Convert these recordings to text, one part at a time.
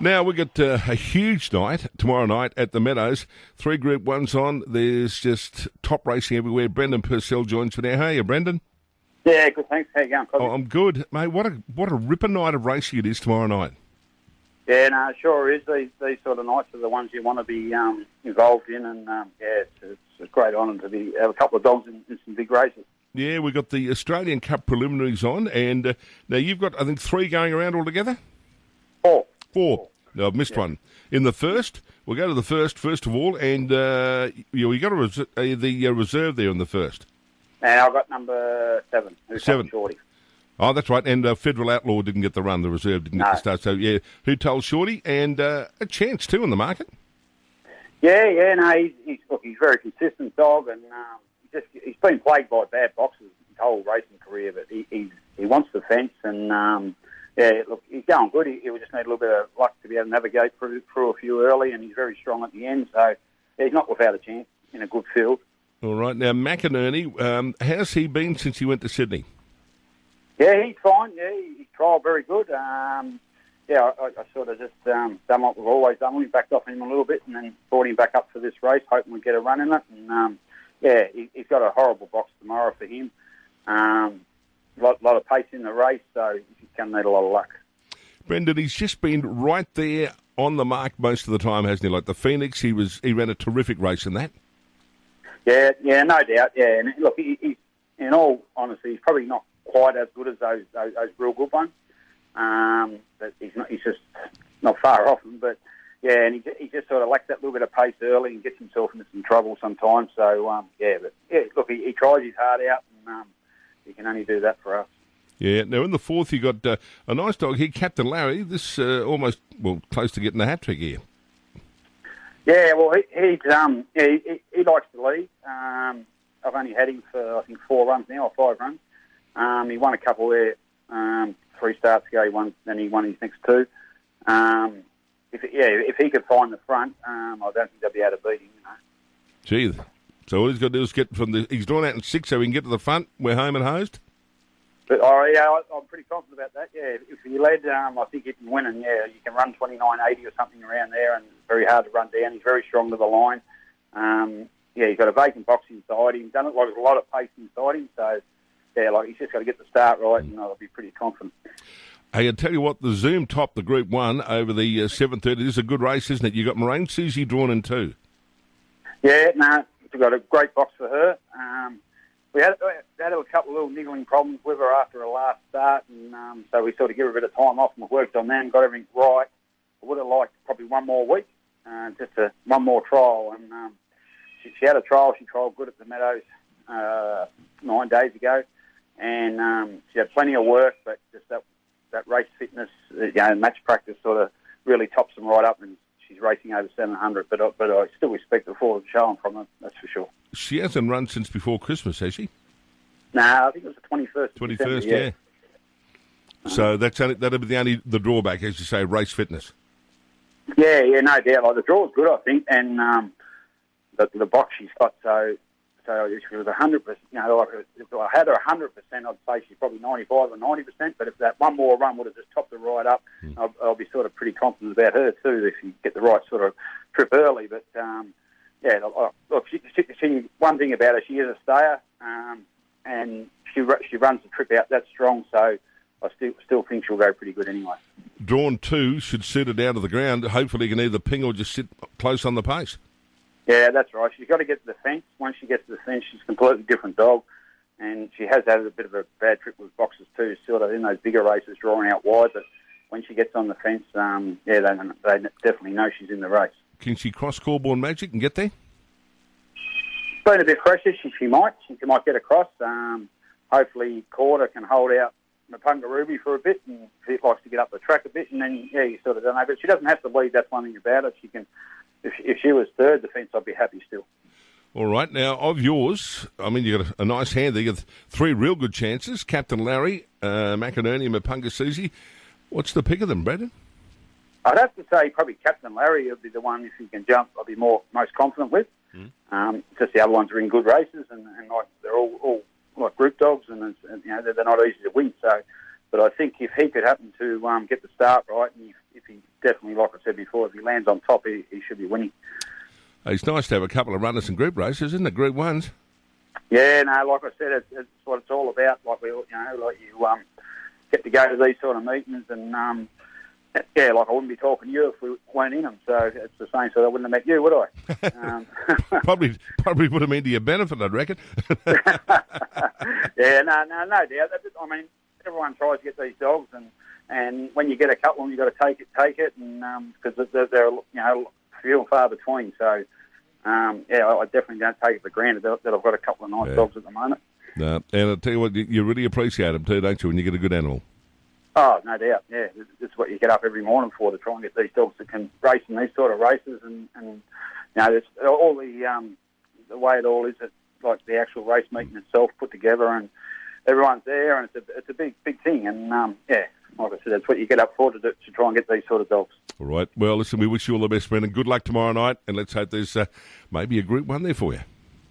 Now we got uh, a huge night tomorrow night at the Meadows. Three Group Ones on. There's just top racing everywhere. Brendan Purcell joins me now. How are you, Brendan? Yeah, good. Thanks. How you going? Oh, I'm good, mate. What a what a ripper night of racing it is tomorrow night. Yeah, no, it sure is. These these sort of nights are the ones you want to be um, involved in, and um, yeah, it's, it's a great honour to be have a couple of dogs in, in some big races. Yeah, we've got the Australian Cup preliminaries on, and uh, now you've got I think three going around altogether. Four. Four. No, I've missed one. In the first, we'll go to the first first of all, and uh, you, you got a res- uh, the uh, reserve there in the first. And I've got number seven. Seven. Shorty. Oh, that's right. And uh, Federal Outlaw didn't get the run. The reserve didn't get the start. So yeah, who told Shorty and uh, a chance too in the market. Yeah, yeah, no, he's, he's look, he's a very consistent dog, and um, just he's been plagued by bad boxes his whole racing career, but he he, he wants the fence, and um, yeah, look, he's going good. He, he will just need a little bit of luck to be able to navigate through through a few early, and he's very strong at the end, so yeah, he's not without a chance in a good field. All right. Now McInerney, um, how's he been since he went to Sydney? Yeah, he's fine. Yeah, he, he trialled very good. Um, yeah, I, I sort of just um, done what we've always done. We backed off him a little bit and then brought him back up for this race, hoping we'd get a run in it. And um, yeah, he, he's got a horrible box tomorrow for him. Um, lot, lot of pace in the race, so he's going to need a lot of luck. Brendan, he's just been right there on the mark most of the time, hasn't he? Like the Phoenix, he was he ran a terrific race in that. Yeah, yeah, no doubt. Yeah, and look, he, he's in all honesty, he's probably not quite as good as those those, those real good ones. Um, but he's not. He's just not far off them. But yeah, and he, he just sort of lacks that little bit of pace early and gets himself into some trouble sometimes. So um, yeah, but yeah, look, he, he tries his heart out, and um, he can only do that for us. Yeah. Now in the fourth, you got uh, a nice dog here, Captain Larry. This uh, almost well close to getting the hat trick here. Yeah, well, he, he's um, yeah, he, he, he likes to lead. Um, I've only had him for I think four runs now, or five runs. Um, he won a couple there, um, three starts ago. He won, then he won his next two. Um, if yeah, if he could find the front, um, I don't think they'd be able to beat him. You know. Gee. So all he's got to do is get from the. He's drawn out in six, so we can get to the front. We're home and hosed. But oh, yeah, I, I'm pretty confident about that. Yeah, if you led, um, I think he can win, and yeah, you can run 29.80 or something around there, and it's very hard to run down. He's very strong to the line. Um, yeah, he's got a vacant box inside him. Done it like a lot of pace inside him. So yeah, like he's just got to get the start right, and I'll be pretty confident. Hey, I tell you what, the Zoom topped the Group One over the uh, seven thirty. This is a good race, isn't it? You got Moraine Susie drawn in two. Yeah, no, we've got a great box for her. Um, we had, had a couple of little niggling problems with her after her last start, and um, so we sort of give her a bit of time off and we worked on them, got everything right. I would have liked probably one more week, uh, just a, one more trial. And um, she, she had a trial. She trialled good at the Meadows uh, nine days ago, and um, she had plenty of work, but just that that race fitness, uh, you know, match practice sort of really tops them right up, and racing over 700. But I, but I still respect the forward showing from her, that's for sure. She hasn't run since before Christmas, has she? No, I think it was the 21st. of Twenty December, yeah. So that's only, that'll be the only the drawback, as you say, race fitness. Yeah, yeah, no doubt. Like the draw's good, I think, and um, the, the box she's got. So, so if she was hundred percent, you know, if I had her hundred percent, I'd say she's probably ninety-five or ninety percent. But if that one more run would have just topped her right up, I'll, I'll be sort of pretty confident about her too. If you get the right sort of trip early, but um, yeah, look, she, she, she, one thing about her, she is a stayer, um, and she she runs the trip out that strong. So. I still still think she'll go pretty good anyway. Drawn two should suit her down to the ground. Hopefully, he can either ping or just sit close on the pace. Yeah, that's right. She's got to get to the fence. Once she gets to the fence, she's a completely different dog. And she has had a bit of a bad trip with boxes too, sort of in those bigger races, drawing out wide. But when she gets on the fence, um, yeah, they, they definitely know she's in the race. Can she cross Corborn Magic and get there? Been a bit precious. She, she might. She might get across. Um, hopefully, Corder can hold out Mapunga Ruby for a bit, and she likes to get up the track a bit, and then yeah, you sort of don't know. But she doesn't have to lead. That's one thing about it. She can. If, if she was third defence, I'd be happy still. All right. Now, of yours, I mean, you got a, a nice hand there. You got three real good chances Captain Larry, uh, McInerney, and Mapunga Susie. What's the pick of them, Brendan? I'd have to say probably Captain Larry would be the one if he can jump. I'd be more most confident with. Um, just the other ones are in good races and, and like they're all, all like group dogs and, and you know they're, they're not easy to win. So, But I think if he could happen to um, get the start right, and he definitely, like I said before, if he lands on top, he, he should be winning. It's nice to have a couple of runners in group races, isn't it? Group ones. Yeah, no, like I said, it's, it's what it's all about. Like we, you know, like you um, get to go to these sort of meetings, and um, yeah, like I wouldn't be talking to you if we weren't in them. So it's the same. So I wouldn't have met you, would I? um, probably, probably would have been to your benefit, I'd reckon. yeah, no, no, no doubt. I mean, everyone tries to get these dogs, and and when you get a couple, you've got to take it, take it, and because um, they're, they're you know few and far between. So um, yeah, I definitely don't take it for granted that, that I've got a couple of nice yeah. dogs at the moment. No, and I tell you what, you, you really appreciate them too, don't you? When you get a good animal. Oh, no doubt. Yeah, it's what you get up every morning for to try and get these dogs that can race in these sort of races, and, and you know, there's all the um, the way it all is, that, like the actual race meeting itself put together, and everyone's there, and it's a it's a big big thing, and um, yeah, like I said, that's what you get up for to do, to try and get these sort of dogs. All right. Well, listen, we wish you all the best, Brendan. Good luck tomorrow night, and let's hope there's uh, maybe a Group One there for you.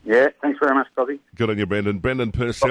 Yeah. Thanks very much, Bobby. Good on you, Brendan. Brendan Purcell.